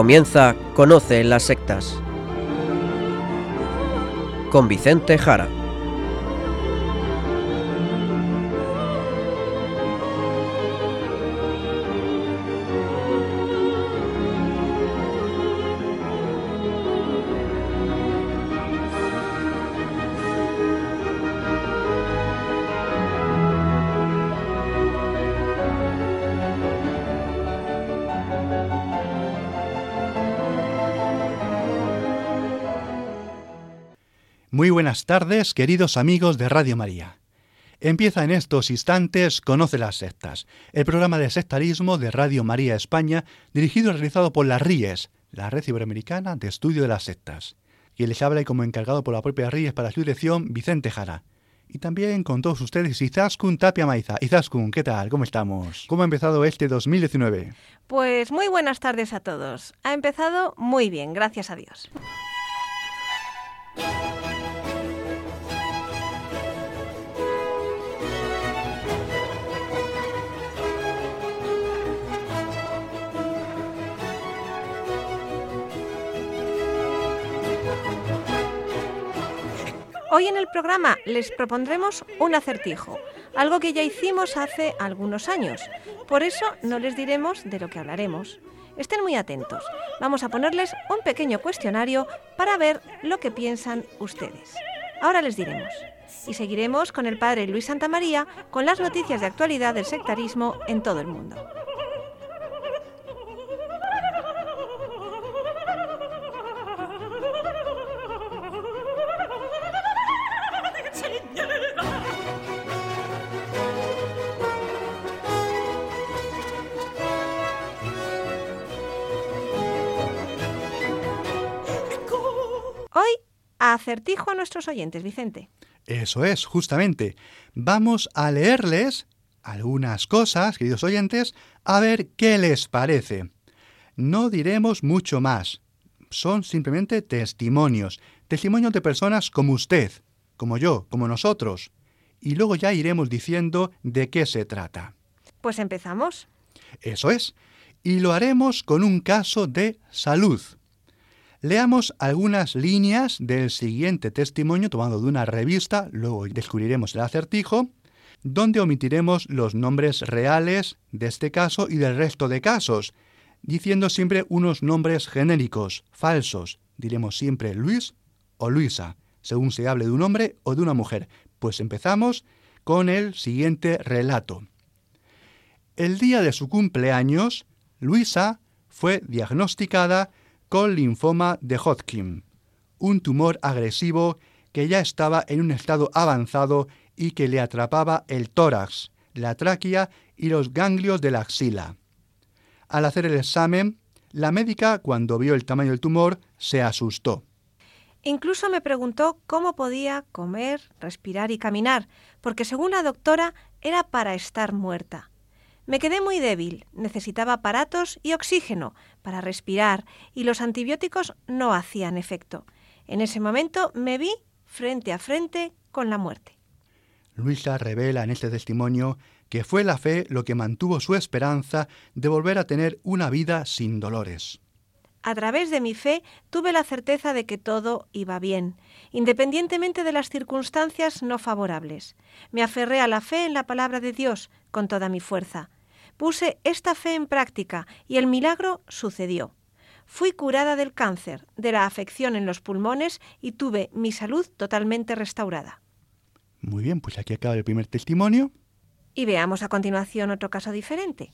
Comienza Conoce las sectas. Con Vicente Jara. Buenas tardes, queridos amigos de Radio María. Empieza en estos instantes Conoce las sectas, el programa de sectarismo de Radio María España, dirigido y realizado por la RIES, la Red Iberoamericana de Estudio de las Sectas. Y les habla y como encargado por la propia RIES para su dirección, Vicente Jara. Y también con todos ustedes Izaskun Tapia Maiza. Izaskun, ¿qué tal? ¿Cómo estamos? ¿Cómo ha empezado este 2019? Pues muy buenas tardes a todos. Ha empezado muy bien, gracias a Dios. Hoy en el programa les propondremos un acertijo, algo que ya hicimos hace algunos años. Por eso no les diremos de lo que hablaremos. Estén muy atentos. Vamos a ponerles un pequeño cuestionario para ver lo que piensan ustedes. Ahora les diremos. Y seguiremos con el padre Luis Santamaría con las noticias de actualidad del sectarismo en todo el mundo. Acertijo a nuestros oyentes, Vicente. Eso es, justamente. Vamos a leerles algunas cosas, queridos oyentes, a ver qué les parece. No diremos mucho más. Son simplemente testimonios, testimonios de personas como usted, como yo, como nosotros. Y luego ya iremos diciendo de qué se trata. Pues empezamos. Eso es. Y lo haremos con un caso de salud. Leamos algunas líneas del siguiente testimonio tomado de una revista, luego descubriremos el acertijo, donde omitiremos los nombres reales de este caso y del resto de casos, diciendo siempre unos nombres genéricos, falsos. Diremos siempre Luis o Luisa, según se hable de un hombre o de una mujer. Pues empezamos con el siguiente relato. El día de su cumpleaños, Luisa fue diagnosticada con linfoma de Hodgkin, un tumor agresivo que ya estaba en un estado avanzado y que le atrapaba el tórax, la tráquea y los ganglios de la axila. Al hacer el examen, la médica, cuando vio el tamaño del tumor, se asustó. Incluso me preguntó cómo podía comer, respirar y caminar, porque según la doctora era para estar muerta. Me quedé muy débil, necesitaba aparatos y oxígeno para respirar y los antibióticos no hacían efecto. En ese momento me vi frente a frente con la muerte. Luisa revela en este testimonio que fue la fe lo que mantuvo su esperanza de volver a tener una vida sin dolores. A través de mi fe tuve la certeza de que todo iba bien, independientemente de las circunstancias no favorables. Me aferré a la fe en la palabra de Dios con toda mi fuerza. Puse esta fe en práctica y el milagro sucedió. Fui curada del cáncer, de la afección en los pulmones y tuve mi salud totalmente restaurada. Muy bien, pues aquí acaba el primer testimonio. Y veamos a continuación otro caso diferente.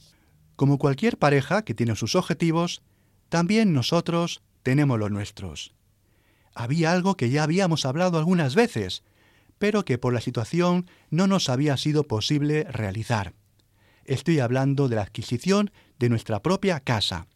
Como cualquier pareja que tiene sus objetivos, también nosotros tenemos los nuestros. Había algo que ya habíamos hablado algunas veces, pero que por la situación no nos había sido posible realizar. Estoy hablando de la adquisición de nuestra propia casa.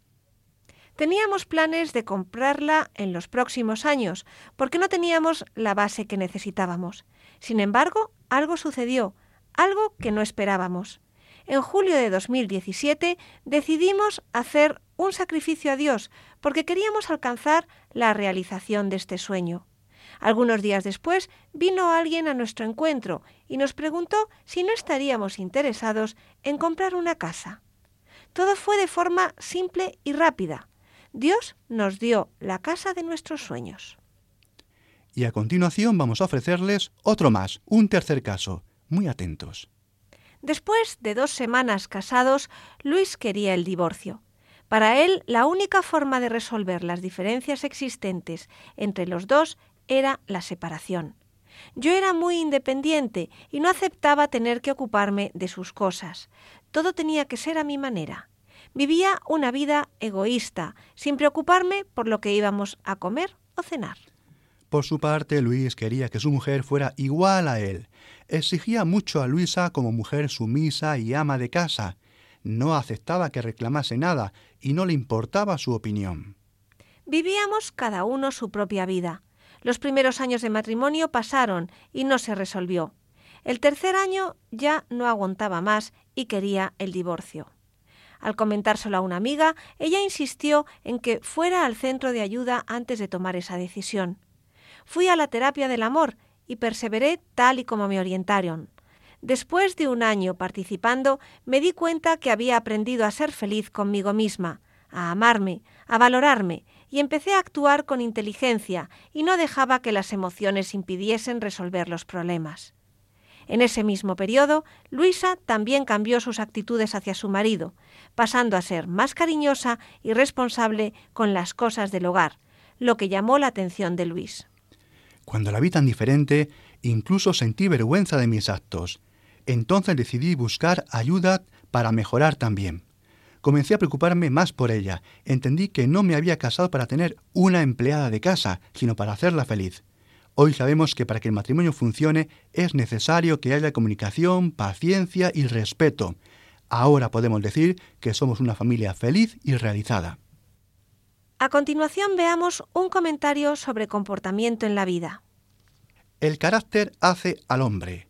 Teníamos planes de comprarla en los próximos años, porque no teníamos la base que necesitábamos. Sin embargo, algo sucedió, algo que no esperábamos. En julio de 2017 decidimos hacer un sacrificio a Dios porque queríamos alcanzar la realización de este sueño. Algunos días después vino alguien a nuestro encuentro y nos preguntó si no estaríamos interesados en comprar una casa. Todo fue de forma simple y rápida. Dios nos dio la casa de nuestros sueños. Y a continuación vamos a ofrecerles otro más, un tercer caso. Muy atentos. Después de dos semanas casados, Luis quería el divorcio. Para él, la única forma de resolver las diferencias existentes entre los dos era la separación. Yo era muy independiente y no aceptaba tener que ocuparme de sus cosas. Todo tenía que ser a mi manera. Vivía una vida egoísta, sin preocuparme por lo que íbamos a comer o cenar. Por su parte, Luis quería que su mujer fuera igual a él. Exigía mucho a Luisa como mujer sumisa y ama de casa. No aceptaba que reclamase nada y no le importaba su opinión. Vivíamos cada uno su propia vida. Los primeros años de matrimonio pasaron y no se resolvió. El tercer año ya no aguantaba más y quería el divorcio. Al comentárselo a una amiga, ella insistió en que fuera al centro de ayuda antes de tomar esa decisión. Fui a la terapia del amor y perseveré tal y como me orientaron. Después de un año participando, me di cuenta que había aprendido a ser feliz conmigo misma, a amarme, a valorarme, y empecé a actuar con inteligencia y no dejaba que las emociones impidiesen resolver los problemas. En ese mismo periodo, Luisa también cambió sus actitudes hacia su marido, pasando a ser más cariñosa y responsable con las cosas del hogar, lo que llamó la atención de Luis. Cuando la vi tan diferente, incluso sentí vergüenza de mis actos. Entonces decidí buscar ayuda para mejorar también. Comencé a preocuparme más por ella. Entendí que no me había casado para tener una empleada de casa, sino para hacerla feliz. Hoy sabemos que para que el matrimonio funcione es necesario que haya comunicación, paciencia y respeto. Ahora podemos decir que somos una familia feliz y realizada. A continuación veamos un comentario sobre comportamiento en la vida. El carácter hace al hombre.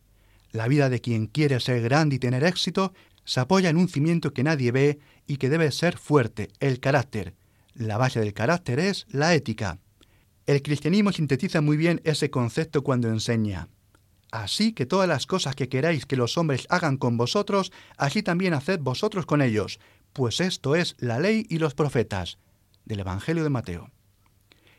La vida de quien quiere ser grande y tener éxito se apoya en un cimiento que nadie ve y que debe ser fuerte, el carácter. La base del carácter es la ética. El cristianismo sintetiza muy bien ese concepto cuando enseña. Así que todas las cosas que queráis que los hombres hagan con vosotros, así también haced vosotros con ellos, pues esto es la ley y los profetas. Del Evangelio de Mateo.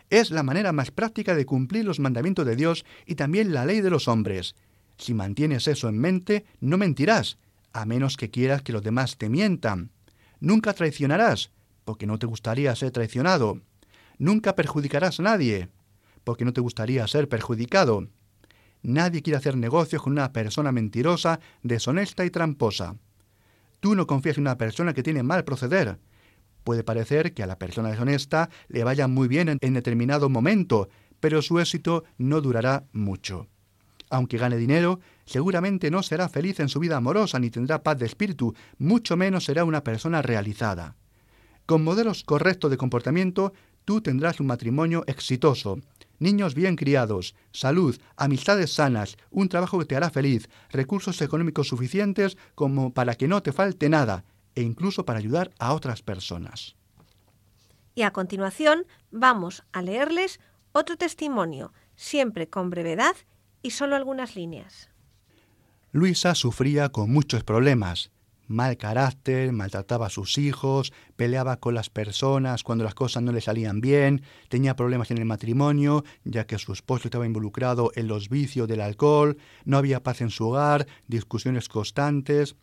Es la manera más práctica de cumplir los mandamientos de Dios y también la ley de los hombres. Si mantienes eso en mente, no mentirás, a menos que quieras que los demás te mientan. Nunca traicionarás, porque no te gustaría ser traicionado. Nunca perjudicarás a nadie, porque no te gustaría ser perjudicado. Nadie quiere hacer negocios con una persona mentirosa, deshonesta y tramposa. Tú no confías en una persona que tiene mal proceder. Puede parecer que a la persona deshonesta le vaya muy bien en, determinado momento, pero su éxito no durará mucho. Aunque gane dinero, seguramente no será feliz en su vida amorosa ni tendrá paz de espíritu, mucho menos será una persona realizada. Con modelos correctos de comportamiento, tú tendrás un matrimonio exitoso, niños bien criados, salud, amistades sanas, un trabajo que te hará feliz, recursos económicos suficientes como para que no te falte nada, e incluso para ayudar a otras personas. Y a continuación vamos a leerles otro testimonio, siempre con brevedad y solo algunas líneas. Luisa sufría con muchos problemas mal carácter, maltrataba a sus hijos, peleaba con las personas cuando las cosas no le salían bien, tenía problemas en el matrimonio, ya que su esposo estaba involucrado en los vicios del alcohol, no había paz en su hogar, discusiones constantes.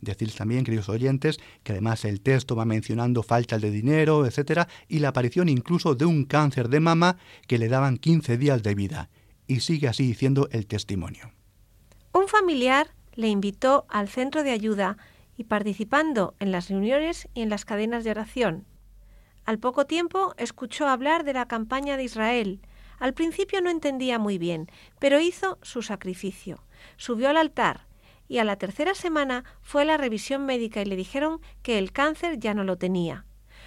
Decir también, queridos oyentes, que además el texto va mencionando falta de dinero, etc., y la aparición incluso de un cáncer de mama que le daban 15 días de vida. Y sigue así diciendo el testimonio. Un familiar le invitó al centro de ayuda y participando en las reuniones y en las cadenas de oración. Al poco tiempo escuchó hablar de la campaña de Israel. Al principio no entendía muy bien, pero hizo su sacrificio. Subió al altar y a la tercera semana fue a la revisión médica y le dijeron que el cáncer ya no lo tenía.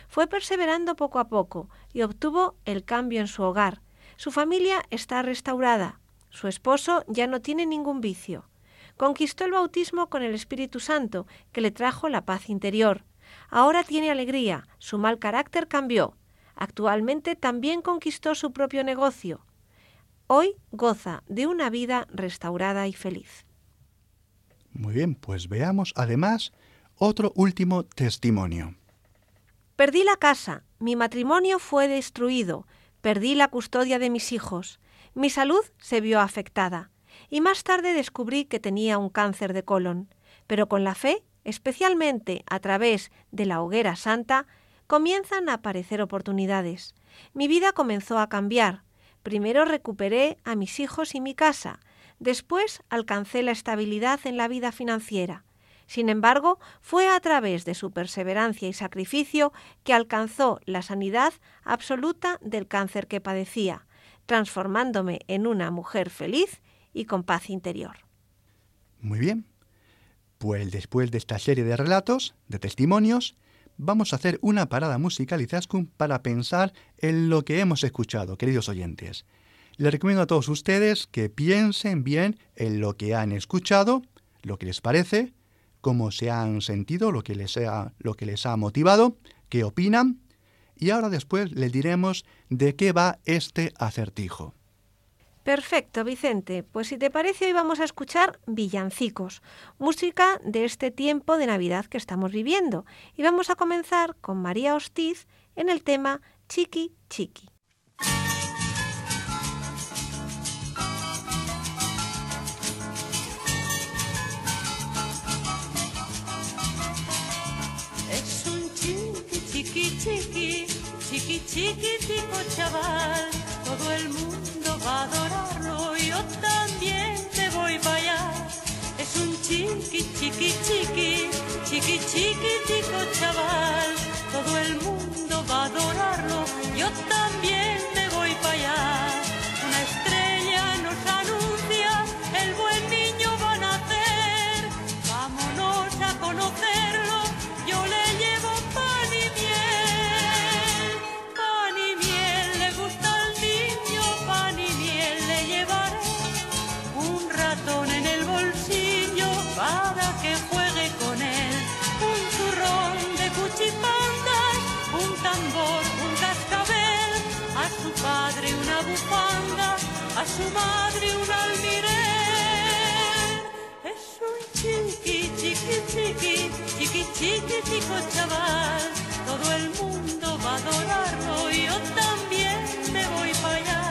Fue perseverando poco a poco y obtuvo el cambio en su hogar. Su familia está restaurada. Su esposo ya no tiene ningún vicio. Conquistó el bautismo con el Espíritu Santo, que le trajo la paz interior. Ahora tiene alegría, su mal carácter cambió. Actualmente también conquistó su propio negocio. Hoy goza de una vida restaurada y feliz. Muy bien, pues veamos además otro último testimonio. Perdí la casa, mi matrimonio fue destruido, perdí la custodia de mis hijos, mi salud se vio afectada y más tarde descubrí que tenía un cáncer de colon. Pero con la fe, especialmente a través de la hoguera santa, comienzan a aparecer oportunidades. Mi vida comenzó a cambiar. Primero recuperé a mis hijos y mi casa, después alcancé la estabilidad en la vida financiera. Sin embargo, fue a través de su perseverancia y sacrificio que alcanzó la sanidad absoluta del cáncer que padecía, transformándome en una mujer feliz y con paz interior. Muy bien. Pues después de esta serie de relatos, de testimonios, vamos a hacer una parada musical y Zaskun para pensar en lo que hemos escuchado, queridos oyentes. Les recomiendo a todos ustedes que piensen bien en lo que han escuchado, lo que les parece, cómo se han sentido, lo que les ha, lo que les ha motivado, qué opinan, y ahora después les diremos de qué va este acertijo. Perfecto, Vicente. Pues si te parece, hoy vamos a escuchar villancicos, música de este tiempo de Navidad que estamos viviendo. Y vamos a comenzar con María Hostiz en el tema Chiqui Chiqui. Chiquitico chaval, todo el mundo va a adorarlo, yo también te voy para allá. Es un chiqui, chiqui, chiqui, chiqui, chiquitico chaval, todo el mundo va a adorarlo, yo también su madre un almirel. Es un chiqui, chiqui, chiqui, chiqui, chiqui, chico chaval. Todo el mundo va a adorarlo y yo también me voy para allá.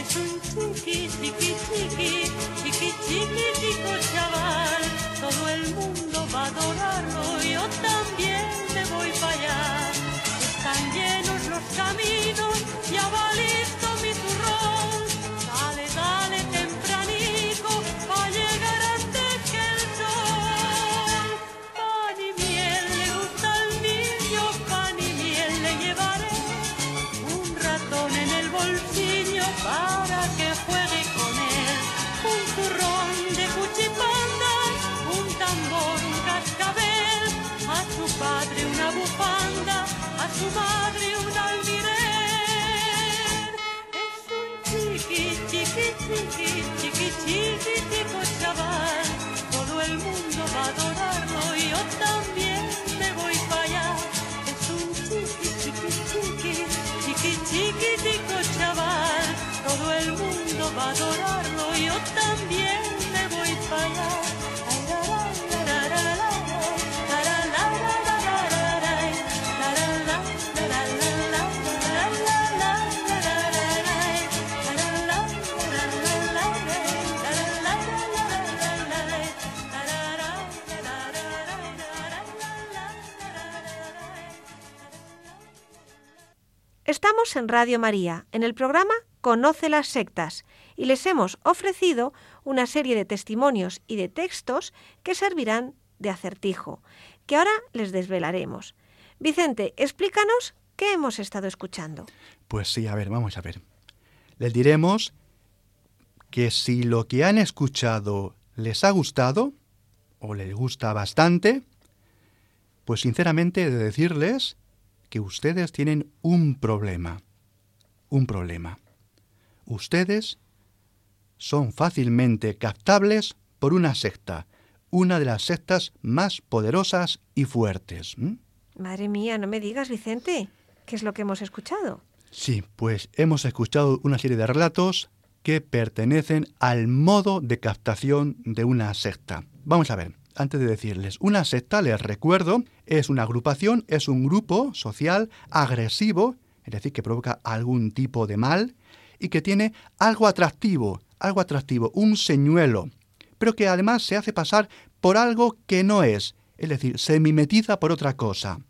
Es un chiqui, chiqui, chiqui, chiqui, chiqui, chico chaval. Todo el mundo va a adorarlo y yo también me voy para allá. Están llenos los caminos, su madre un almirel. Es un chiqui, chiqui, chiqui, chiqui, chiqui, chico chaval. Todo el mundo va a adorarlo y yo también me voy para allá. Es un chiqui, chiqui, chiqui, chiqui, chiqui, chico chaval. Todo el mundo va a adorarlo y yo también En Radio María, en el programa Conoce las sectas, y les hemos ofrecido una serie de testimonios y de textos que servirán de acertijo, que ahora les desvelaremos. Vicente, explícanos qué hemos estado escuchando. Pues sí, a ver, vamos a ver. Les diremos que si lo que han escuchado les ha gustado, o les gusta bastante, pues sinceramente he de decirles que ustedes tienen un problema. Un problema. Ustedes son fácilmente captables por una secta, una de las sectas más poderosas y fuertes. Madre mía, no me digas, Vicente, ¿qué es lo que hemos escuchado? Sí, pues hemos escuchado una serie de relatos que pertenecen al modo de captación de una secta. Vamos a ver. Antes de decirles, una secta, les recuerdo, es una agrupación, es un grupo social agresivo, es decir, que provoca algún tipo de mal y que tiene algo atractivo, algo atractivo, un señuelo, pero que además se hace pasar por algo que no es, es decir, se mimetiza por otra cosa.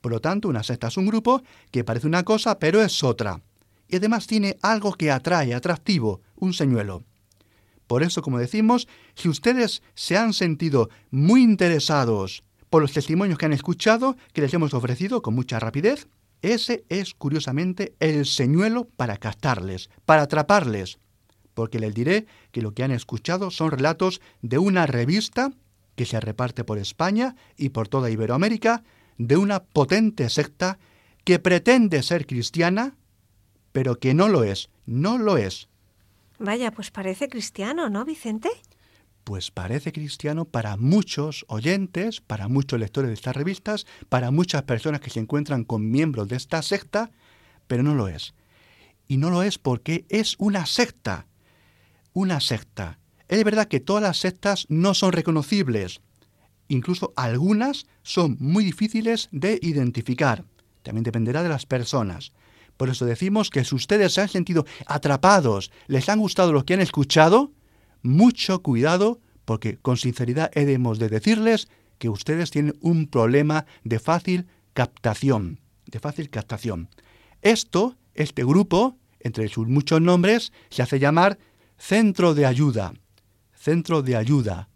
Por lo tanto, una secta es un grupo que parece una cosa, pero es otra. Y además tiene algo que atrae, atractivo, un señuelo. Por eso, como decimos, si ustedes se han sentido muy interesados por los testimonios que han escuchado, que les hemos ofrecido con mucha rapidez, ese es curiosamente el señuelo para captarles, para atraparles, porque les diré que lo que han escuchado son relatos de una revista que se reparte por España y por toda Iberoamérica, de una potente secta que pretende ser cristiana, pero que no lo es, no lo es. Vaya, pues parece cristiano, ¿no, Vicente? Pues parece cristiano para muchos oyentes, para muchos lectores de estas revistas, para muchas personas que se encuentran con miembros de esta secta, pero no lo es. Y no lo es porque es una secta. Una secta. Es verdad que todas las sectas no son reconocibles. Incluso algunas son muy difíciles de identificar. También dependerá de las personas. Por eso decimos que si ustedes se han sentido atrapados, les han gustado lo que han escuchado, mucho cuidado porque con sinceridad hemos de decirles que ustedes tienen un problema de fácil captación, de fácil captación. Esto, este grupo, entre sus muchos nombres, se hace llamar Centro de Ayuda, Centro de Ayuda,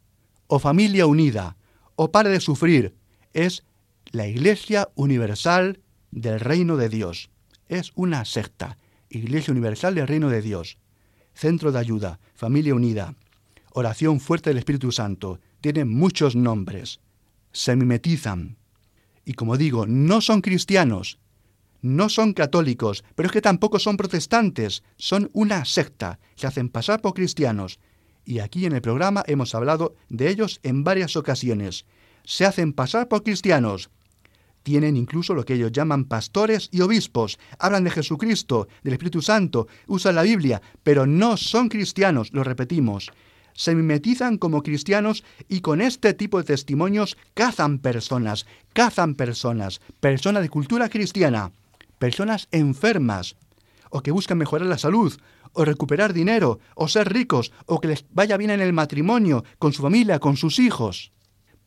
o Familia Unida, o Pare de Sufrir, es la Iglesia Universal del Reino de Dios es una secta. Iglesia Universal del Reino de Dios. Centro de Ayuda, Familia Unida, Oración Fuerte del Espíritu Santo. Tienen muchos nombres. Se mimetizan. Y como digo, no son cristianos, no son católicos, pero es que tampoco son protestantes, son una secta, se hacen pasar por cristianos. Y aquí en el programa hemos hablado de ellos en varias ocasiones. Se hacen pasar por cristianos, tienen incluso lo que ellos llaman pastores y obispos. Hablan de Jesucristo, del Espíritu Santo, usan la Biblia, pero no son cristianos, lo repetimos. Se mimetizan como cristianos y con este tipo de testimonios cazan personas, cazan personas, personas de cultura cristiana, personas enfermas, o que buscan mejorar la salud, o recuperar dinero, o ser ricos, o que les vaya bien en el matrimonio, con su familia, con sus hijos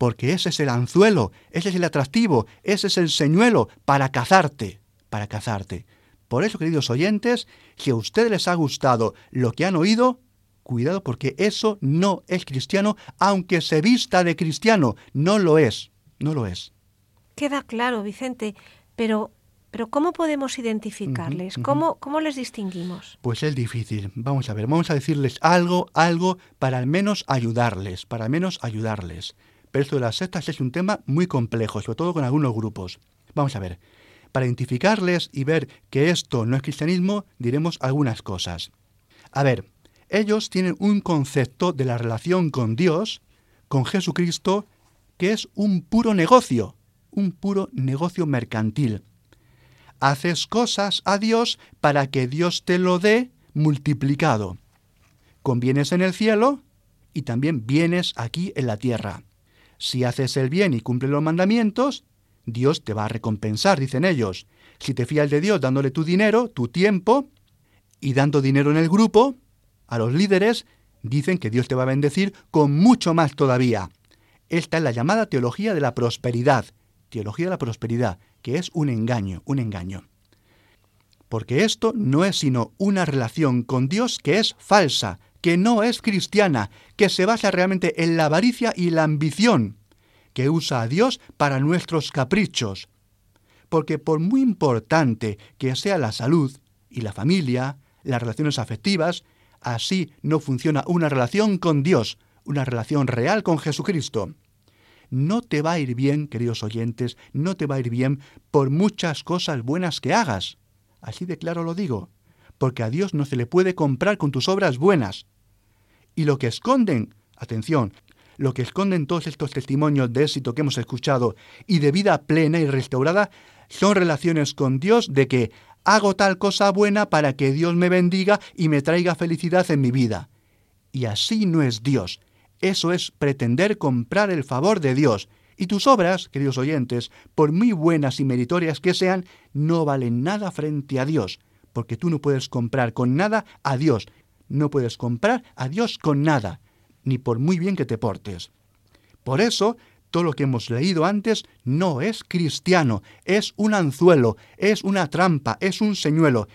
porque ese es el anzuelo, ese es el atractivo, ese es el señuelo para cazarte, para cazarte. Por eso, queridos oyentes, si a ustedes les ha gustado lo que han oído, cuidado porque eso no es cristiano, aunque se vista de cristiano, no lo es, no lo es. Queda claro, Vicente, pero pero ¿cómo podemos identificarles? ¿Cómo, ¿Cómo, les distinguimos? Pues es difícil. Vamos a ver, vamos a decirles algo, algo para al menos ayudarles, para al menos ayudarles. Pero esto de las sectas es un tema muy complejo, sobre todo con algunos grupos. Vamos a ver. Para identificarles y ver que esto no es cristianismo, diremos algunas cosas. A ver, ellos tienen un concepto de la relación con Dios, con Jesucristo, que es un puro negocio, un puro negocio mercantil. Haces cosas a Dios para que Dios te lo dé multiplicado. Convienes en el cielo y también vienes aquí en la tierra. Si haces el bien y cumples los mandamientos, Dios te va a recompensar, dicen ellos. Si te fías de Dios dándole tu dinero, tu tiempo, y dando dinero en el grupo, a los líderes, dicen que Dios te va a bendecir con mucho más todavía. Esta es la llamada teología de la prosperidad, teología de la prosperidad, que es un engaño, un engaño. Porque esto no es sino una relación con Dios que es falsa, que no es cristiana, que se basa realmente en la avaricia y la ambición, que usa a Dios para nuestros caprichos. Porque por muy importante que sea la salud y la familia, las relaciones afectivas, así no funciona una relación con Dios, una relación real con Jesucristo. No te va a ir bien, queridos oyentes, no te va a ir bien por muchas cosas buenas que hagas. Así de claro lo digo, porque a Dios no se le puede comprar con tus obras buenas. Y lo que esconden, atención, lo que esconden todos estos testimonios de éxito que hemos escuchado y de vida plena y restaurada son relaciones con Dios de que hago tal cosa buena para que Dios me bendiga y me traiga felicidad en mi vida. Y así no es Dios. Eso es pretender comprar el favor de Dios. Y tus obras, queridos oyentes, por muy buenas y meritorias que sean, no valen nada frente a Dios, porque tú no puedes comprar con nada a Dios. No puedes comprar a Dios con nada, ni por muy bien que te portes. Por eso, todo lo que hemos leído antes no es cristiano, es un anzuelo, es una trampa, es un señuelo.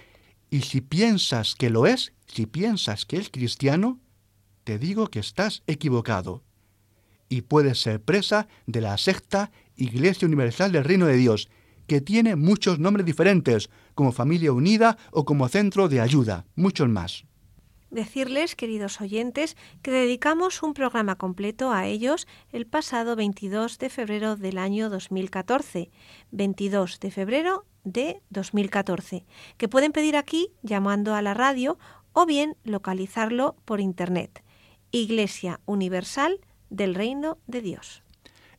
Y si piensas que lo es, si piensas que es cristiano, te digo que estás equivocado. Y puedes ser presa de la secta Iglesia Universal del Reino de Dios, que tiene muchos nombres diferentes, como familia unida o como centro de ayuda, muchos más decirles, queridos oyentes, que dedicamos un programa completo a ellos el pasado 22 de febrero del año 2014. 22 de febrero de 2014, que pueden pedir aquí llamando a la radio o bien localizarlo por internet. Iglesia Universal del Reino de Dios.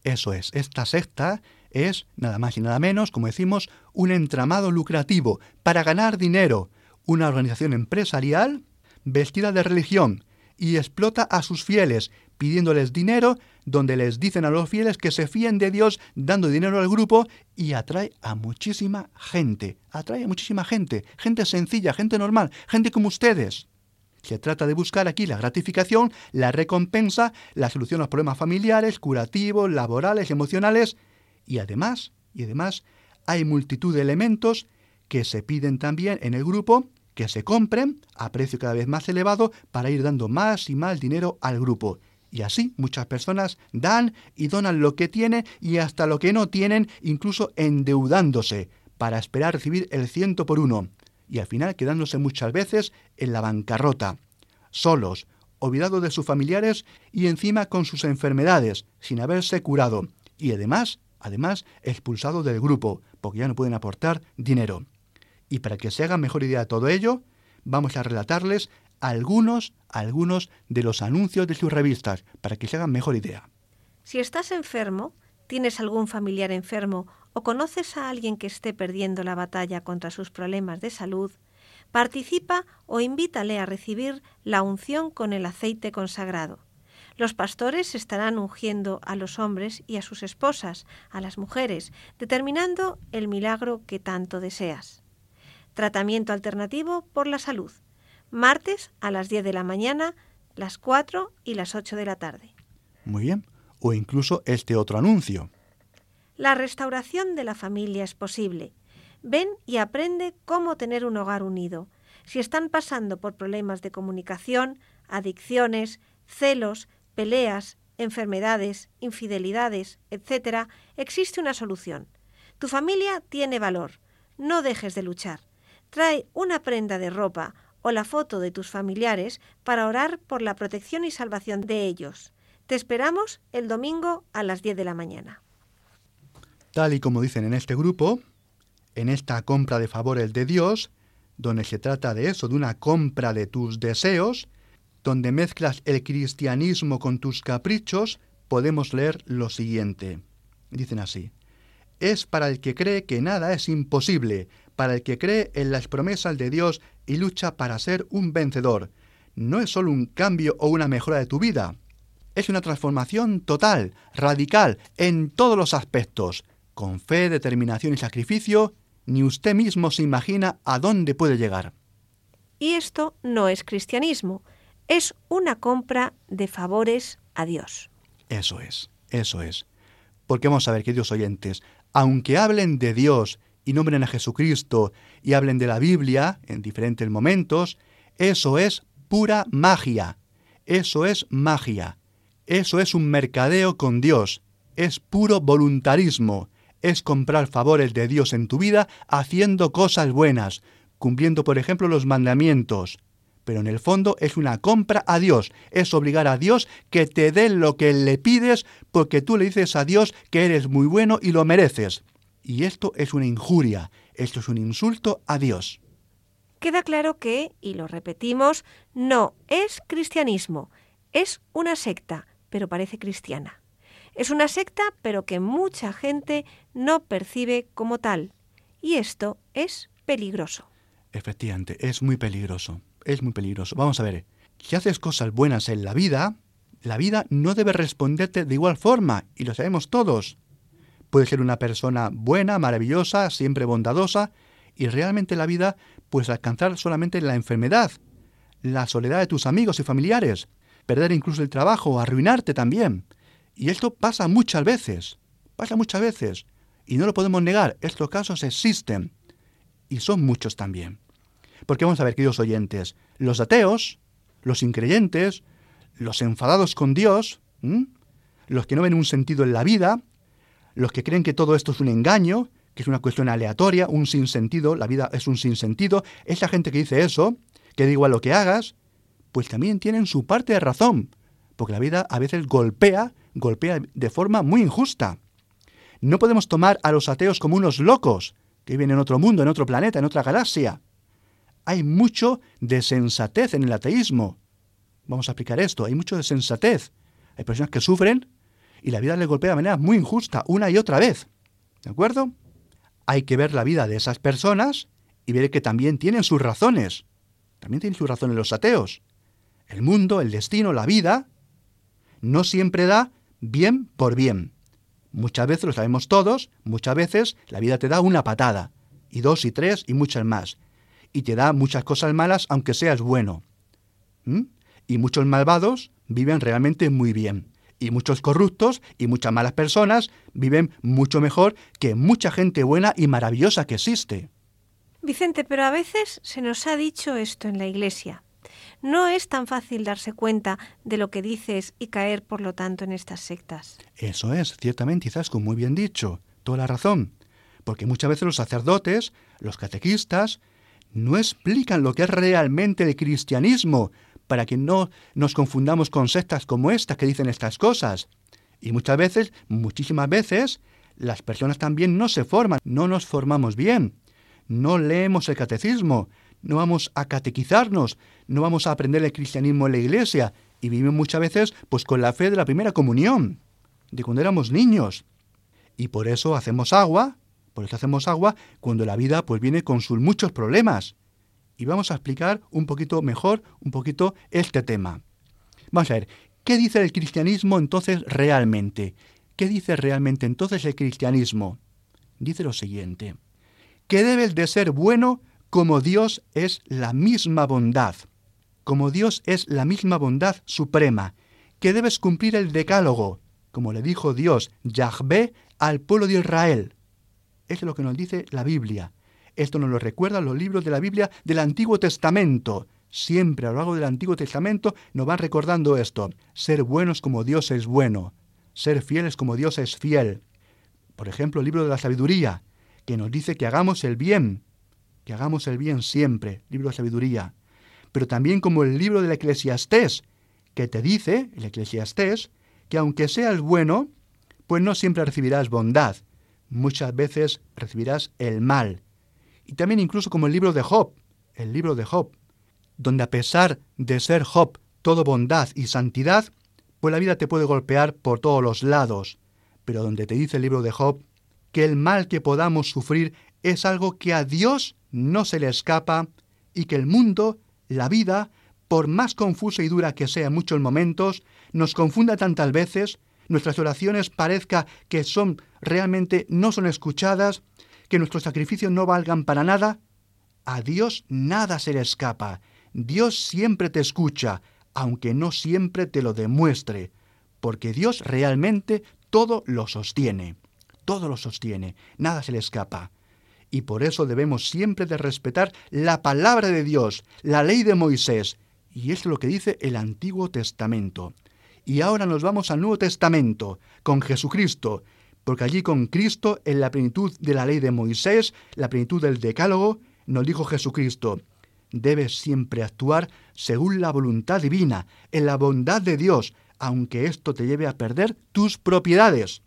Eso es, esta secta es nada más y nada menos, como decimos, un entramado lucrativo para ganar dinero, una organización empresarial vestida de religión y explota a sus fieles pidiéndoles dinero, donde les dicen a los fieles que se fíen de Dios dando dinero al grupo y atrae a muchísima gente, atrae a muchísima gente, gente sencilla, gente normal, gente como ustedes. Se trata de buscar aquí la gratificación, la recompensa, la solución a los problemas familiares, curativos, laborales, emocionales y además, y además hay multitud de elementos que se piden también en el grupo que se compren a precio cada vez más elevado para ir dando más y más dinero al grupo. Y así muchas personas dan y donan lo que tienen y hasta lo que no tienen, incluso endeudándose, para esperar recibir el ciento por uno, y al final quedándose muchas veces en la bancarrota, solos, olvidados de sus familiares y encima con sus enfermedades, sin haberse curado, y además, además, expulsados del grupo, porque ya no pueden aportar dinero. Y para que se haga mejor idea de todo ello, vamos a relatarles algunos, algunos de los anuncios de sus revistas, para que se hagan mejor idea. Si estás enfermo, tienes algún familiar enfermo o conoces a alguien que esté perdiendo la batalla contra sus problemas de salud, participa o invítale a recibir la unción con el aceite consagrado. Los pastores estarán ungiendo a los hombres y a sus esposas, a las mujeres, determinando el milagro que tanto deseas. Tratamiento alternativo por la salud. Martes a las 10 de la mañana, las 4 y las 8 de la tarde. Muy bien. O incluso este otro anuncio. La restauración de la familia es posible. Ven y aprende cómo tener un hogar unido. Si están pasando por problemas de comunicación, adicciones, celos, peleas, enfermedades, infidelidades, etc., existe una solución. Tu familia tiene valor. No dejes de luchar. Trae una prenda de ropa o la foto de tus familiares para orar por la protección y salvación de ellos. Te esperamos el domingo a las 10 de la mañana. Tal y como dicen en este grupo, en esta compra de favores de Dios, donde se trata de eso, de una compra de tus deseos, donde mezclas el cristianismo con tus caprichos, podemos leer lo siguiente. Dicen así, es para el que cree que nada es imposible, para el que cree en las promesas de Dios y lucha para ser un vencedor. No es solo un cambio o una mejora de tu vida, es una transformación total, radical, en todos los aspectos. Con fe, determinación y sacrificio, ni usted mismo se imagina a dónde puede llegar. Y esto no es cristianismo, es una compra de favores a Dios. Eso es, eso es. Porque vamos a ver, queridos oyentes, aunque hablen de Dios y nombren a Jesucristo y hablen de la Biblia en diferentes momentos, eso es pura magia. Eso es magia. Eso es un mercadeo con Dios. Es puro voluntarismo. Es comprar favores de Dios en tu vida haciendo cosas buenas, cumpliendo por ejemplo los mandamientos. Pero en el fondo es una compra a Dios. Es obligar a Dios que te dé lo que le pides porque tú le dices a Dios que eres muy bueno y lo mereces. Y esto es una injuria, esto es un insulto a Dios. Queda claro que, y lo repetimos, no es cristianismo, es una secta, pero parece cristiana. Es una secta, pero que mucha gente no percibe como tal. Y esto es peligroso. Efectivamente, es muy peligroso, es muy peligroso. Vamos a ver, si haces cosas buenas en la vida, la vida no debe responderte de igual forma, y lo sabemos todos. Puedes ser una persona buena, maravillosa, siempre bondadosa, y realmente la vida puedes alcanzar solamente la enfermedad, la soledad de tus amigos y familiares, perder incluso el trabajo, arruinarte también. Y esto pasa muchas veces, pasa muchas veces, y no lo podemos negar, estos casos existen, y son muchos también. Porque vamos a ver, queridos oyentes, los ateos, los increyentes, los enfadados con Dios, los que no ven un sentido en la vida, los que creen que todo esto es un engaño, que es una cuestión aleatoria, un sinsentido, la vida es un sinsentido, esa gente que dice eso, que da igual lo que hagas, pues también tienen su parte de razón, porque la vida a veces golpea, golpea de forma muy injusta. No podemos tomar a los ateos como unos locos, que viven en otro mundo, en otro planeta, en otra galaxia. Hay mucho de sensatez en el ateísmo. Vamos a explicar esto, hay mucho de sensatez. Hay personas que sufren y la vida les golpea de manera muy injusta, una y otra vez. ¿De acuerdo? Hay que ver la vida de esas personas y ver que también tienen sus razones. También tienen sus razones los ateos. El mundo, el destino, la vida, no siempre da bien por bien. Muchas veces, lo sabemos todos, muchas veces la vida te da una patada, y dos y tres y muchas más. Y te da muchas cosas malas aunque seas bueno. ¿Mm? Y muchos malvados viven realmente muy bien. Y muchos corruptos y muchas malas personas viven mucho mejor que mucha gente buena y maravillosa que existe. Vicente, pero a veces se nos ha dicho esto en la Iglesia. No es tan fácil darse cuenta de lo que dices y caer, por lo tanto, en estas sectas. Eso es, ciertamente, quizás con muy bien dicho, toda la razón. Porque muchas veces los sacerdotes, los catequistas, no explican lo que es realmente el cristianismo, para que no nos confundamos con sectas como estas que dicen estas cosas. Y muchas veces, muchísimas veces, las personas también no se forman, no nos formamos bien, no leemos el catecismo, no vamos a catequizarnos, no vamos a aprender el cristianismo en la iglesia y vivimos muchas veces pues con la fe de la primera comunión, de cuando éramos niños. Y por eso hacemos agua, por eso hacemos agua cuando la vida pues viene con sus muchos problemas. Y vamos a explicar un poquito mejor, un poquito este tema. Vamos a ver, ¿qué dice el cristianismo entonces realmente? ¿Qué dice realmente entonces el cristianismo? Dice lo siguiente, que debe de ser bueno como Dios es la misma bondad, como Dios es la misma bondad suprema, que debes cumplir el decálogo, como le dijo Dios, Yahvé, al pueblo de Israel. Es lo que nos dice la Biblia. Esto nos lo recuerdan los libros de la Biblia del Antiguo Testamento. Siempre a lo largo del Antiguo Testamento nos van recordando esto. Ser buenos como Dios es bueno. Ser fieles como Dios es fiel. Por ejemplo, el libro de la sabiduría, que nos dice que hagamos el bien, que hagamos el bien siempre, libro de sabiduría, pero también como el libro del Eclesiastés, que te dice, el Eclesiastés, que aunque seas bueno, pues no siempre recibirás bondad, muchas veces recibirás el mal. Y también incluso como el libro de Job, el libro de Job, donde a pesar de ser Job todo bondad y santidad, pues la vida te puede golpear por todos los lados, pero donde te dice el libro de Job que el mal que podamos sufrir es algo que a Dios no se le escapa y que el mundo, la vida, por más confusa y dura que sea en muchos momentos, nos confunda tantas veces, nuestras oraciones parezca que son realmente no son escuchadas, que nuestros sacrificios no valgan para nada, a Dios nada se le escapa. Dios siempre te escucha, aunque no siempre te lo demuestre, porque Dios realmente todo lo sostiene, todo lo sostiene, nada se le escapa y por eso debemos siempre de respetar la palabra de Dios, la ley de Moisés, y es lo que dice el Antiguo Testamento. Y ahora nos vamos al Nuevo Testamento, con Jesucristo, porque allí con Cristo, en la plenitud de la ley de Moisés, la plenitud del Decálogo, nos dijo Jesucristo, debes siempre actuar según la voluntad divina, en la bondad de Dios, aunque esto te lleve a perder tus propiedades,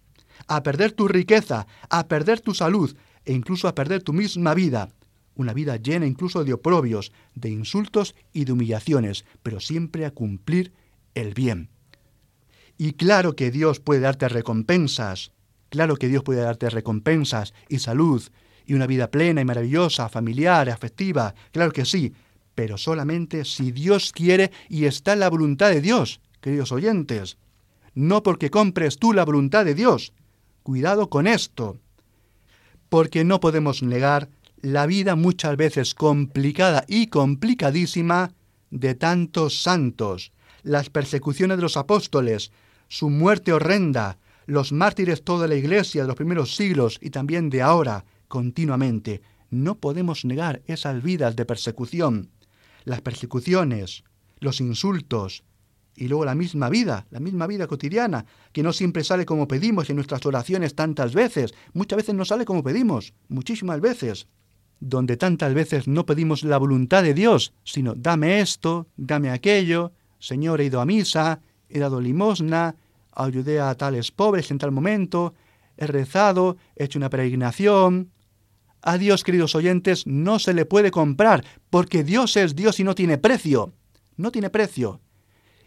a perder tu riqueza, a perder tu salud, e incluso a perder tu misma vida, una vida llena incluso de oprobios, de insultos y de humillaciones, pero siempre a cumplir el bien. Y claro que Dios puede darte recompensas, claro que Dios puede darte recompensas y salud y una vida plena y maravillosa, familiar, afectiva, claro que sí, pero solamente si Dios quiere y está la voluntad de Dios queridos oyentes. No porque compres tú la voluntad de Dios. Cuidado con esto. Porque no podemos negar la vida muchas veces complicada y complicadísima de tantos santos, las persecuciones de los apóstoles, su muerte horrenda, los mártires toda la iglesia de los primeros siglos y también de ahora, continuamente. No podemos negar esas vidas de persecución, las persecuciones, los insultos, y luego la misma vida, la misma vida cotidiana, que no siempre sale como pedimos en nuestras oraciones tantas veces, muchas veces no sale como pedimos, muchísimas veces, donde tantas veces no pedimos la voluntad de Dios, sino dame esto, dame aquello, Señor, he ido a misa, he dado limosna, ayudé a tales pobres en tal momento, he rezado, he hecho una peregrinación, a Dios, queridos oyentes, no se le puede comprar, porque Dios es Dios y no tiene precio. No tiene precio.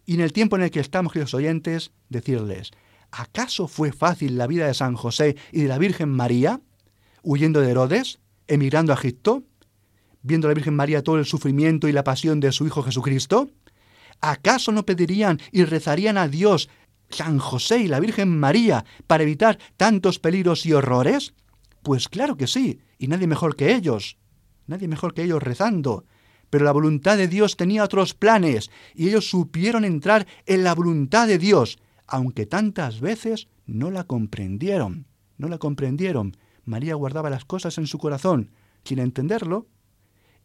Y en el tiempo en el que estamos, queridos oyentes, decirles, ¿acaso fue fácil la vida de San José y de la Virgen María, huyendo de Herodes, emigrando a Egipto, viendo a la Virgen María todo el sufrimiento y la pasión de su Hijo Jesucristo? ¿Acaso no pedirían y rezarían a Dios, San José y la Virgen María, para evitar tantos peligros y horrores? Pues claro que sí, y nadie mejor que ellos, nadie mejor que ellos rezando. Pero la voluntad de Dios tenía otros planes, y ellos supieron entrar en la voluntad de Dios, aunque tantas veces no la comprendieron, no la comprendieron. María guardaba las cosas en su corazón, sin entenderlo.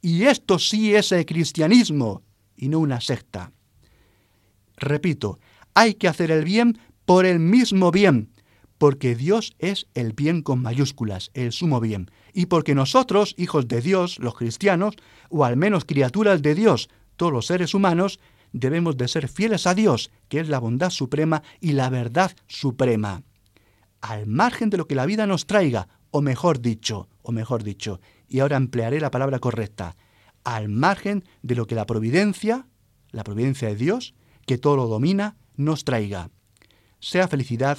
Y esto sí es el cristianismo, y no una secta. Repito, hay que hacer el bien por el mismo bien, porque Dios es el bien con mayúsculas, el sumo bien, y porque nosotros, hijos de Dios, los cristianos, o al menos criaturas de Dios, todos los seres humanos, debemos de ser fieles a Dios, que es la bondad suprema y la verdad suprema. Al margen de lo que la vida nos traiga, o mejor dicho, o mejor dicho, y ahora emplearé la palabra correcta, al margen de lo que la providencia, la providencia de Dios, que todo lo domina, nos traiga. Sea felicidad,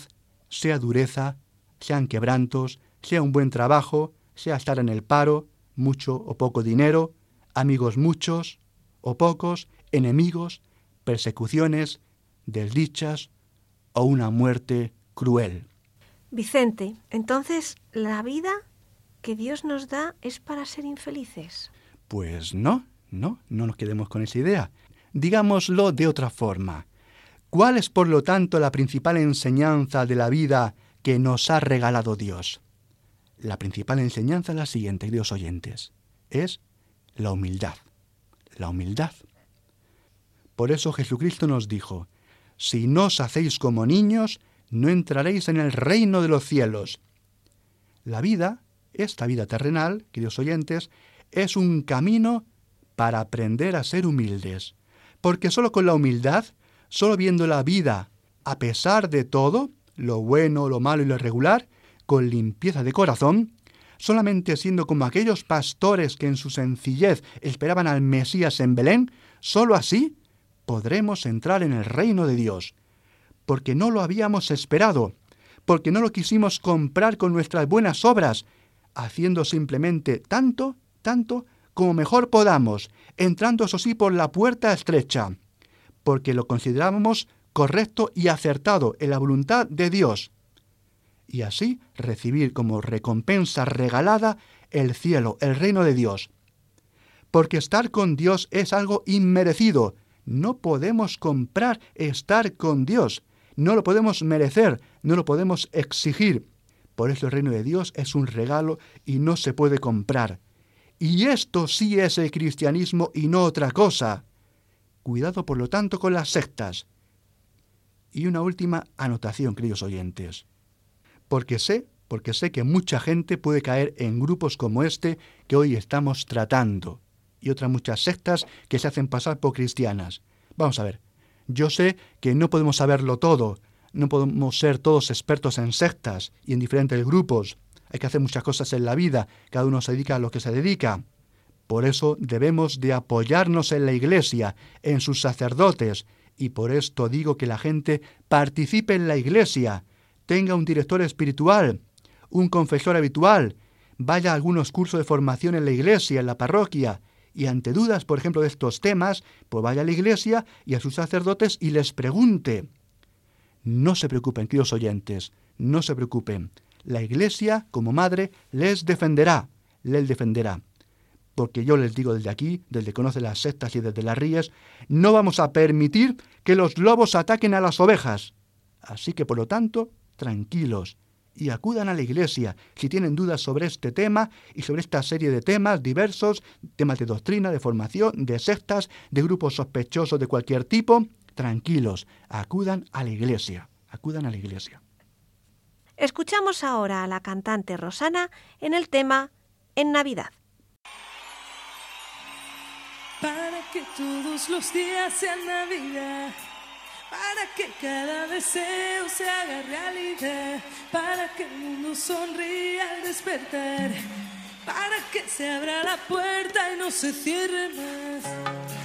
sea dureza, sean quebrantos, sea un buen trabajo, sea estar en el paro, mucho o poco dinero, amigos muchos o pocos, enemigos, persecuciones, desdichas o una muerte cruel. Vicente, entonces, ¿la vida que Dios nos da es para ser infelices? Pues no, no, no nos quedemos con esa idea. Digámoslo de otra forma. ¿Cuál es, por lo tanto, la principal enseñanza de la vida que nos ha regalado Dios? La principal enseñanza es la siguiente, queridos oyentes, es la humildad. La humildad. Por eso Jesucristo nos dijo, si no os hacéis como niños, no entraréis en el reino de los cielos. La vida, esta vida terrenal, queridos oyentes, es un camino para aprender a ser humildes, porque solo con la humildad solo viendo la vida, a pesar de todo, lo bueno, lo malo y lo irregular, con limpieza de corazón, solamente siendo como aquellos pastores que en su sencillez esperaban al Mesías en Belén, solo así podremos entrar en el reino de Dios, porque no lo habíamos esperado, porque no lo quisimos comprar con nuestras buenas obras, haciendo simplemente tanto, tanto como mejor podamos, entrando eso sí por la puerta estrecha porque lo considerábamos correcto y acertado en la voluntad de Dios. Y así recibir como recompensa regalada el cielo, el reino de Dios. Porque estar con Dios es algo inmerecido. No podemos comprar estar con Dios. No lo podemos merecer, no lo podemos exigir. Por eso el reino de Dios es un regalo y no se puede comprar. Y esto sí es el cristianismo y no otra cosa. Cuidado, por lo tanto, con las sectas. Y una última anotación, queridos oyentes. Porque sé, porque sé que mucha gente puede caer en grupos como este que hoy estamos tratando, y otras muchas sectas que se hacen pasar por cristianas. Vamos a ver, yo sé que no podemos saberlo todo, no podemos ser todos expertos en sectas y en diferentes grupos. Hay que hacer muchas cosas en la vida, cada uno se dedica a lo que se dedica. Por eso debemos de apoyarnos en la Iglesia, en sus sacerdotes, y por esto digo que la gente participe en la Iglesia, tenga un director espiritual, un confesor habitual, vaya a algunos cursos de formación en la Iglesia, en la parroquia, y ante dudas, por ejemplo, de estos temas, pues vaya a la iglesia y a sus sacerdotes y les pregunte. No se preocupen, queridos oyentes, no se preocupen. La iglesia, como madre, les defenderá, les defenderá. Porque yo les digo desde aquí, desde Conoce las Sectas y desde las Ríes, no vamos a permitir que los lobos ataquen a las ovejas. Así que, por lo tanto, tranquilos, y acudan a la iglesia si tienen dudas sobre este tema y sobre esta serie de temas diversos, temas de doctrina, de formación, de sectas, de grupos sospechosos de cualquier tipo. Tranquilos, acudan a la iglesia, acudan a la iglesia. Escuchamos ahora a la cantante Rosana en el tema En Navidad. Para que todos los días sean Navidad para que cada deseo se haga realidad, para que el mundo sonría al despertar, para que se abra la puerta y no se cierre más.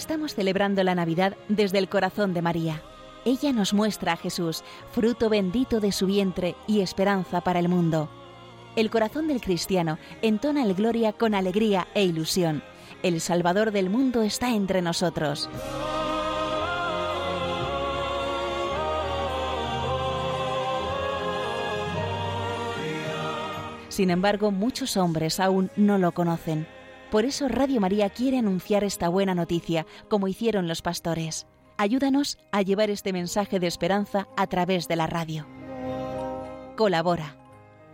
Estamos celebrando la Navidad desde el corazón de María. Ella nos muestra a Jesús, fruto bendito de su vientre y esperanza para el mundo. El corazón del cristiano entona el gloria con alegría e ilusión. El Salvador del mundo está entre nosotros. Sin embargo, muchos hombres aún no lo conocen. Por eso Radio María quiere anunciar esta buena noticia, como hicieron los pastores. Ayúdanos a llevar este mensaje de esperanza a través de la radio. Colabora.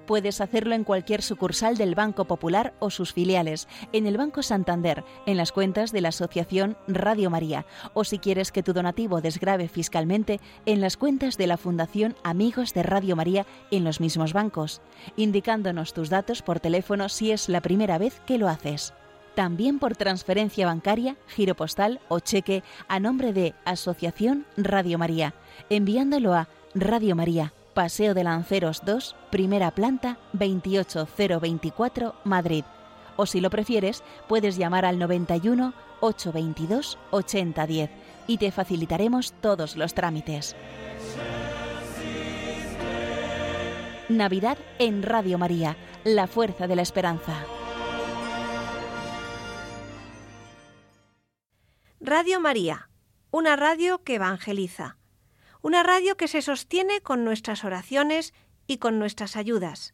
Puedes hacerlo en cualquier sucursal del Banco Popular o sus filiales, en el Banco Santander, en las cuentas de la Asociación Radio María, o si quieres que tu donativo desgrave fiscalmente, en las cuentas de la Fundación Amigos de Radio María en los mismos bancos, indicándonos tus datos por teléfono si es la primera vez que lo haces también por transferencia bancaria, giro postal o cheque a nombre de Asociación Radio María, enviándolo a Radio María, Paseo de Lanceros 2, primera planta, 28024, Madrid. O si lo prefieres, puedes llamar al 91 822 8010 y te facilitaremos todos los trámites. Navidad en Radio María, la fuerza de la esperanza. Radio María, una radio que evangeliza, una radio que se sostiene con nuestras oraciones y con nuestras ayudas,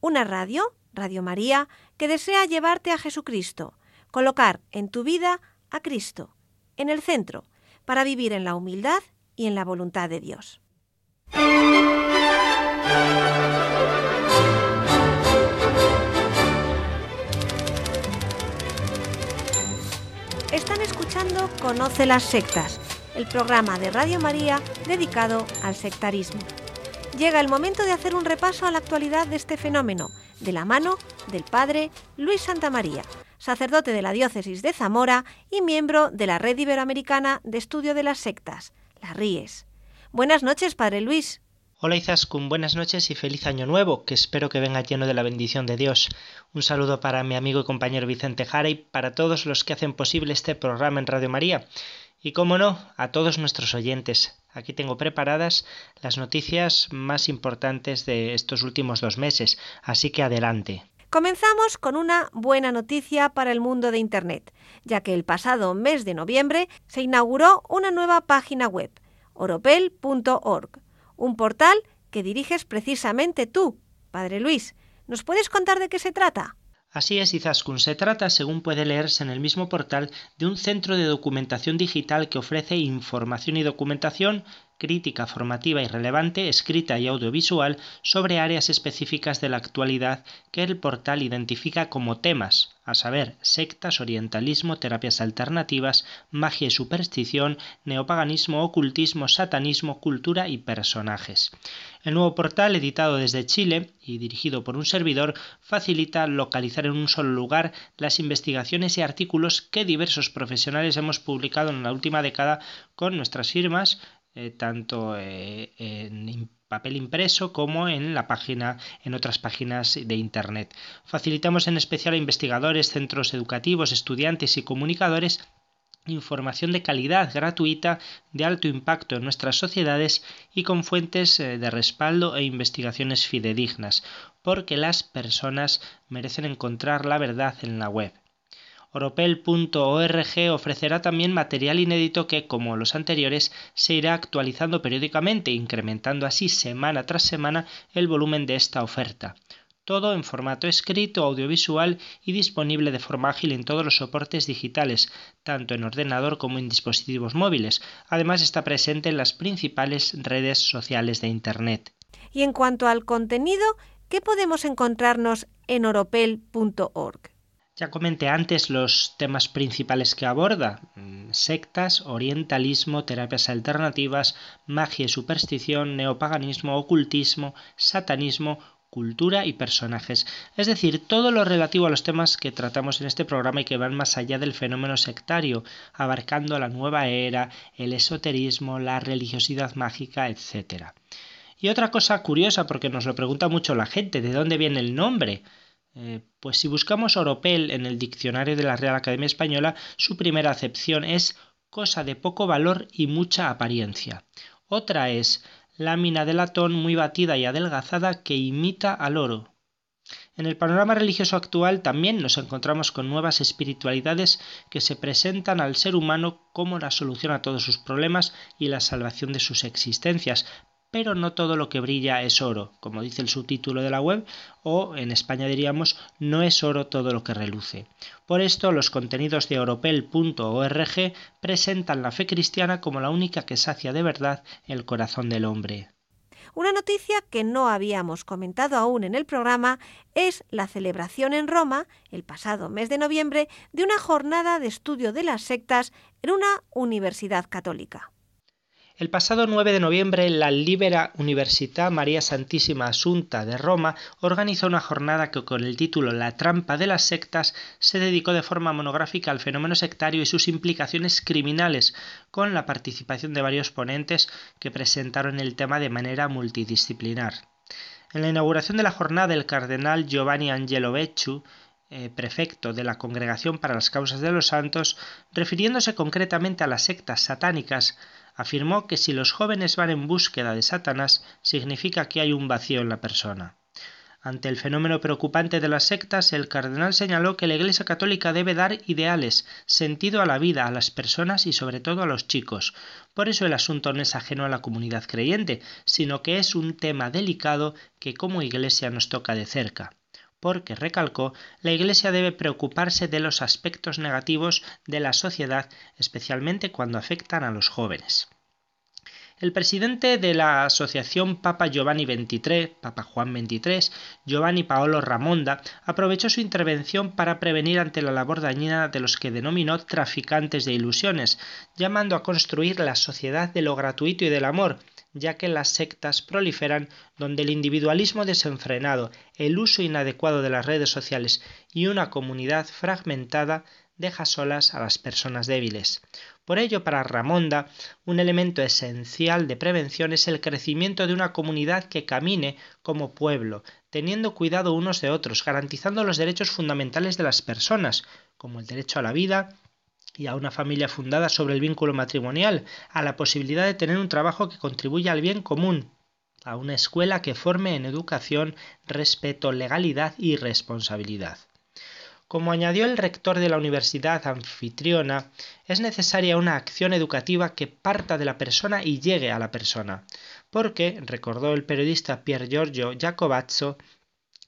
una radio, Radio María, que desea llevarte a Jesucristo, colocar en tu vida a Cristo, en el centro, para vivir en la humildad y en la voluntad de Dios. Conoce las sectas, el programa de Radio María dedicado al sectarismo. Llega el momento de hacer un repaso a la actualidad de este fenómeno, de la mano del padre Luis Santamaría, sacerdote de la diócesis de Zamora y miembro de la Red Iberoamericana de Estudio de las Sectas, la RIES. Buenas noches, padre Luis. Hola Izaskun, buenas noches y feliz año nuevo, que espero que venga lleno de la bendición de Dios. Un saludo para mi amigo y compañero Vicente Jara y para todos los que hacen posible este programa en Radio María. Y como no, a todos nuestros oyentes. Aquí tengo preparadas las noticias más importantes de estos últimos dos meses, así que adelante. Comenzamos con una buena noticia para el mundo de Internet, ya que el pasado mes de noviembre se inauguró una nueva página web, oropel.org un portal que diriges precisamente tú, Padre Luis. ¿Nos puedes contar de qué se trata? Así es, Izaskun. Se trata, según puede leerse en el mismo portal, de un centro de documentación digital que ofrece información y documentación crítica formativa y relevante, escrita y audiovisual, sobre áreas específicas de la actualidad que el portal identifica como temas, a saber, sectas, orientalismo, terapias alternativas, magia y superstición, neopaganismo, ocultismo, satanismo, cultura y personajes. El nuevo portal, editado desde Chile y dirigido por un servidor, facilita localizar en un solo lugar las investigaciones y artículos que diversos profesionales hemos publicado en la última década con nuestras firmas eh, tanto eh, en papel impreso como en la página en otras páginas de internet. Facilitamos en especial a investigadores, centros educativos, estudiantes y comunicadores información de calidad gratuita de alto impacto en nuestras sociedades y con fuentes eh, de respaldo e investigaciones fidedignas, porque las personas merecen encontrar la verdad en la web. Oropel.org ofrecerá también material inédito que, como los anteriores, se irá actualizando periódicamente, incrementando así semana tras semana el volumen de esta oferta. Todo en formato escrito, audiovisual y disponible de forma ágil en todos los soportes digitales, tanto en ordenador como en dispositivos móviles. Además está presente en las principales redes sociales de Internet. Y en cuanto al contenido, ¿qué podemos encontrarnos en oropel.org? Ya comenté antes los temas principales que aborda, mm, sectas, orientalismo, terapias alternativas, magia y superstición, neopaganismo, ocultismo, satanismo, cultura y personajes, es decir, todo lo relativo a los temas que tratamos en este programa y que van más allá del fenómeno sectario, abarcando la nueva era, el esoterismo, la religiosidad mágica, etc. Y otra cosa curiosa, porque nos lo pregunta mucho la gente, ¿de dónde viene el nombre? Eh, pues si buscamos oropel en el diccionario de la Real Academia Española, su primera acepción es cosa de poco valor y mucha apariencia. Otra es lámina de latón muy batida y adelgazada que imita al oro. En el panorama religioso actual también nos encontramos con nuevas espiritualidades que se presentan al ser humano como la solución a todos sus problemas y la salvación de sus existencias, pero no todo lo que brilla es oro, como dice el subtítulo de la web, o en España diríamos, no es oro todo lo que reluce. Por esto, los contenidos de oropel.org presentan la fe cristiana como la única que sacia de verdad el corazón del hombre. Una noticia que no habíamos comentado aún en el programa es la celebración en Roma, el pasado mes de noviembre, de una jornada de estudio de las sectas en una universidad católica. El pasado 9 de noviembre, la Libera Università María Santísima Asunta de Roma organizó una jornada que con el título La trampa de las sectas se dedicó de forma monográfica al fenómeno sectario y sus implicaciones criminales, con la participación de varios ponentes que presentaron el tema de manera multidisciplinar. En la inauguración de la jornada, el cardenal Giovanni Angelo Becciu eh, prefecto de la Congregación para las Causas de los Santos, refiriéndose concretamente a las sectas satánicas, afirmó que si los jóvenes van en búsqueda de Satanás, significa que hay un vacío en la persona. Ante el fenómeno preocupante de las sectas, el cardenal señaló que la Iglesia Católica debe dar ideales, sentido a la vida, a las personas y sobre todo a los chicos. Por eso el asunto no es ajeno a la comunidad creyente, sino que es un tema delicado que como Iglesia nos toca de cerca porque, recalcó, la Iglesia debe preocuparse de los aspectos negativos de la sociedad, especialmente cuando afectan a los jóvenes. El presidente de la Asociación Papa Giovanni XXIII, Papa Juan XXIII, Giovanni Paolo Ramonda, aprovechó su intervención para prevenir ante la labor dañina de los que denominó traficantes de ilusiones, llamando a construir la sociedad de lo gratuito y del amor, ya que las sectas proliferan donde el individualismo desenfrenado, el uso inadecuado de las redes sociales y una comunidad fragmentada deja solas a las personas débiles. Por ello, para Ramonda, un elemento esencial de prevención es el crecimiento de una comunidad que camine como pueblo, teniendo cuidado unos de otros, garantizando los derechos fundamentales de las personas, como el derecho a la vida, y a una familia fundada sobre el vínculo matrimonial, a la posibilidad de tener un trabajo que contribuya al bien común, a una escuela que forme en educación, respeto, legalidad y responsabilidad. Como añadió el rector de la universidad anfitriona, es necesaria una acción educativa que parta de la persona y llegue a la persona, porque, recordó el periodista Pier Giorgio Jacobazzo,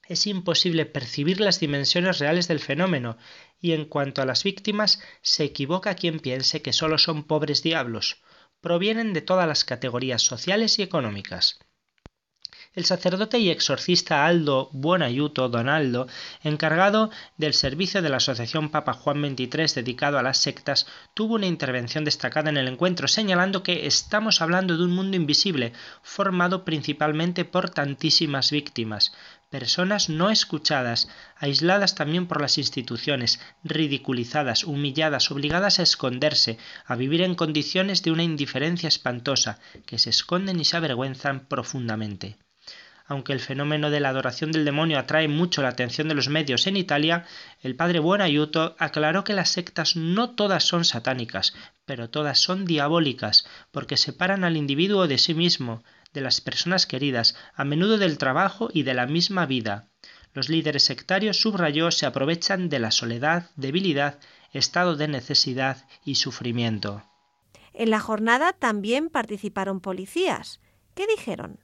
es imposible percibir las dimensiones reales del fenómeno, y en cuanto a las víctimas, se equivoca quien piense que solo son pobres diablos. Provienen de todas las categorías sociales y económicas. El sacerdote y exorcista Aldo Buonaiuto Donaldo, encargado del servicio de la Asociación Papa Juan XXIII dedicado a las sectas, tuvo una intervención destacada en el encuentro, señalando que estamos hablando de un mundo invisible, formado principalmente por tantísimas víctimas, personas no escuchadas, aisladas también por las instituciones, ridiculizadas, humilladas, obligadas a esconderse, a vivir en condiciones de una indiferencia espantosa, que se esconden y se avergüenzan profundamente. Aunque el fenómeno de la adoración del demonio atrae mucho la atención de los medios en Italia, el padre Buonaiuto aclaró que las sectas no todas son satánicas, pero todas son diabólicas, porque separan al individuo de sí mismo, de las personas queridas, a menudo del trabajo y de la misma vida. Los líderes sectarios, subrayó, se aprovechan de la soledad, debilidad, estado de necesidad y sufrimiento. En la jornada también participaron policías. ¿Qué dijeron?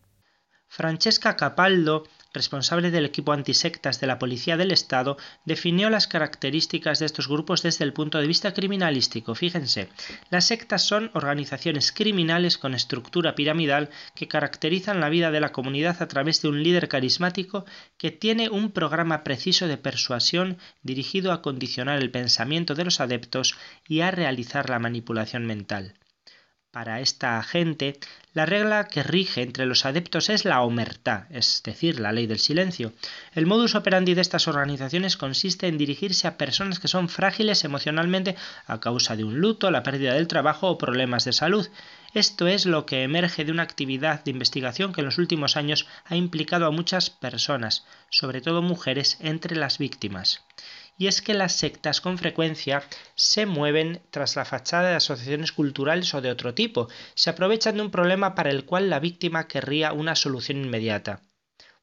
Francesca Capaldo responsable del equipo antisectas de la Policía del Estado, definió las características de estos grupos desde el punto de vista criminalístico. Fíjense, las sectas son organizaciones criminales con estructura piramidal que caracterizan la vida de la comunidad a través de un líder carismático que tiene un programa preciso de persuasión dirigido a condicionar el pensamiento de los adeptos y a realizar la manipulación mental. Para esta gente, la regla que rige entre los adeptos es la omertá, es decir, la ley del silencio. El modus operandi de estas organizaciones consiste en dirigirse a personas que son frágiles emocionalmente a causa de un luto, la pérdida del trabajo o problemas de salud. Esto es lo que emerge de una actividad de investigación que en los últimos años ha implicado a muchas personas, sobre todo mujeres, entre las víctimas y es que las sectas con frecuencia se mueven tras la fachada de asociaciones culturales o de otro tipo, se aprovechan de un problema para el cual la víctima querría una solución inmediata.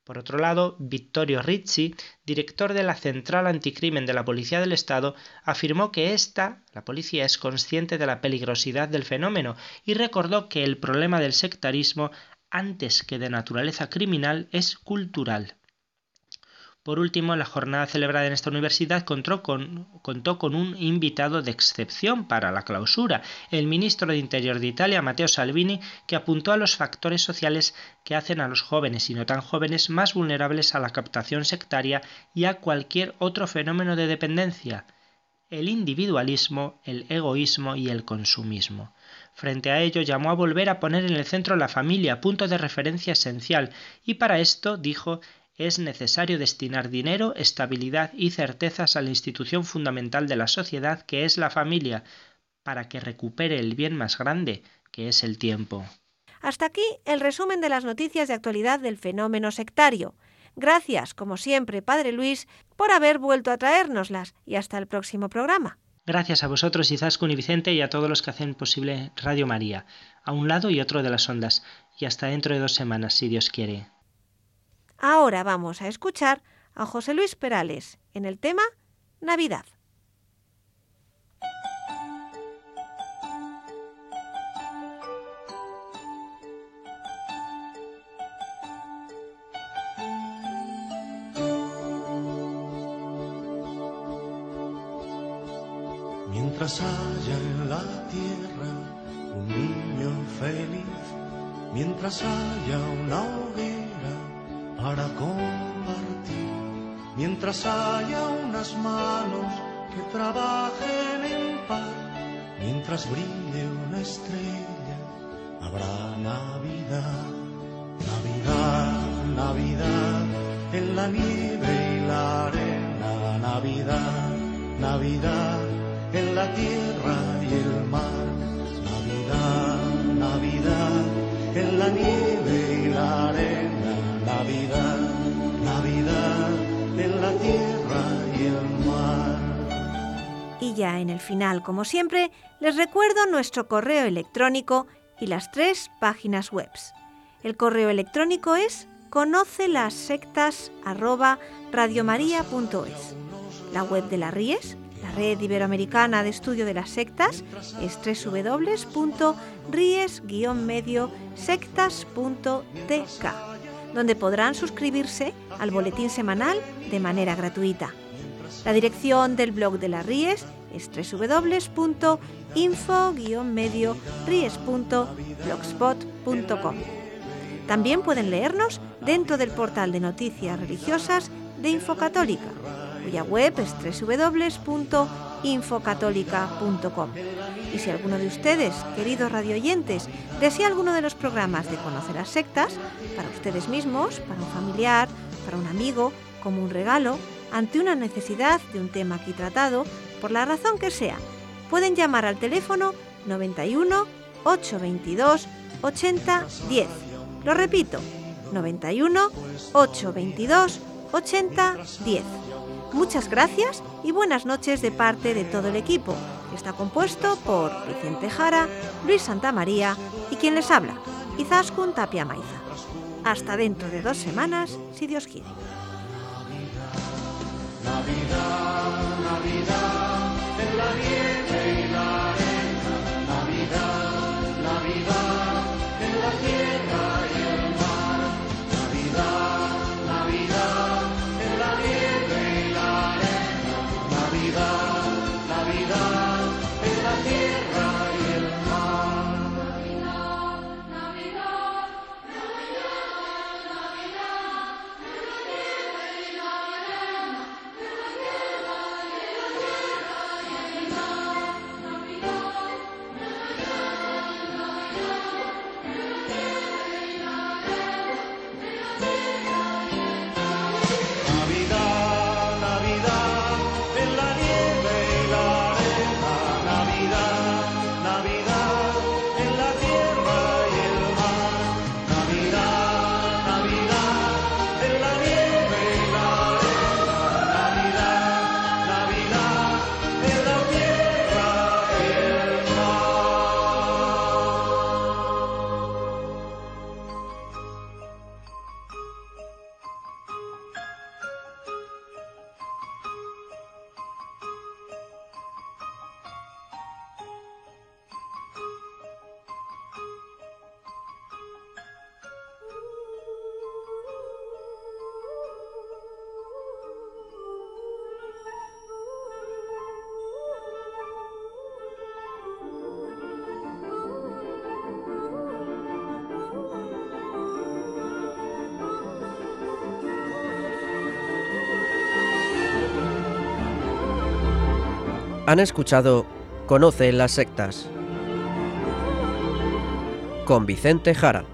Por otro lado, Vittorio Ricci, director de la Central Anticrimen de la Policía del Estado, afirmó que esta, la policía, es consciente de la peligrosidad del fenómeno y recordó que el problema del sectarismo, antes que de naturaleza criminal, es cultural. Por último, la jornada celebrada en esta universidad contó con, un invitado de excepción para la clausura, el ministro de Interior de Italia, Matteo Salvini, que apuntó a los factores sociales que hacen a los jóvenes y no tan jóvenes más vulnerables a la captación sectaria y a cualquier otro fenómeno de dependencia el individualismo, el egoísmo y el consumismo. Frente a ello llamó a volver a poner en el centro la familia, punto de referencia esencial, y para esto, dijo, es necesario destinar dinero, estabilidad y certezas a la institución fundamental de la sociedad que es la familia, para que recupere el bien más grande, que es el tiempo. Hasta aquí el resumen de las noticias de actualidad del fenómeno sectario. Gracias, como siempre, Padre Luis, por haber vuelto a traérnoslas y hasta el próximo programa. Gracias a vosotros, Izaskun y Vicente, y a todos los que hacen posible Radio María, a un lado y otro de las ondas, y hasta dentro de dos semanas, si Dios quiere. Ahora vamos a escuchar a José Luis Perales en el tema Navidad. Mientras haya en la tierra un niño feliz, mientras haya una hoguera, para compartir, mientras haya unas manos que trabajen en paz, mientras brille una estrella, habrá Navidad, Navidad, Navidad, en la nieve y la arena, Navidad, Navidad, en la tierra y el mar, Navidad, Navidad, en la nieve y la arena. Navidad, Navidad en la tierra y el mar. Y ya en el final, como siempre, les recuerdo nuestro correo electrónico y las tres páginas web. El correo electrónico es conoce las sectas La web de la RIES, la Red Iberoamericana de Estudio de las Sectas, es www.ries-sectas.tk donde podrán suscribirse al boletín semanal de manera gratuita. La dirección del blog de la Ries es www.info-medio-ries.blogspot.com. También pueden leernos dentro del portal de noticias religiosas de Infocatólica, cuya web es www.infocatólica.com. Y si alguno de ustedes, queridos radioyentes, desea alguno de los programas de Conocer las Sectas, para ustedes mismos, para un familiar, para un amigo, como un regalo, ante una necesidad de un tema aquí tratado, por la razón que sea, pueden llamar al teléfono 91 822 80 10. Lo repito, 91 822 80 10. Muchas gracias y buenas noches de parte de todo el equipo, que está compuesto por Vicente Jara, Luis Santamaría y quien les habla, Izaskun Tapia Maiza. Hasta dentro de dos semanas, si Dios quiere. Han escuchado Conoce las sectas con Vicente Jara.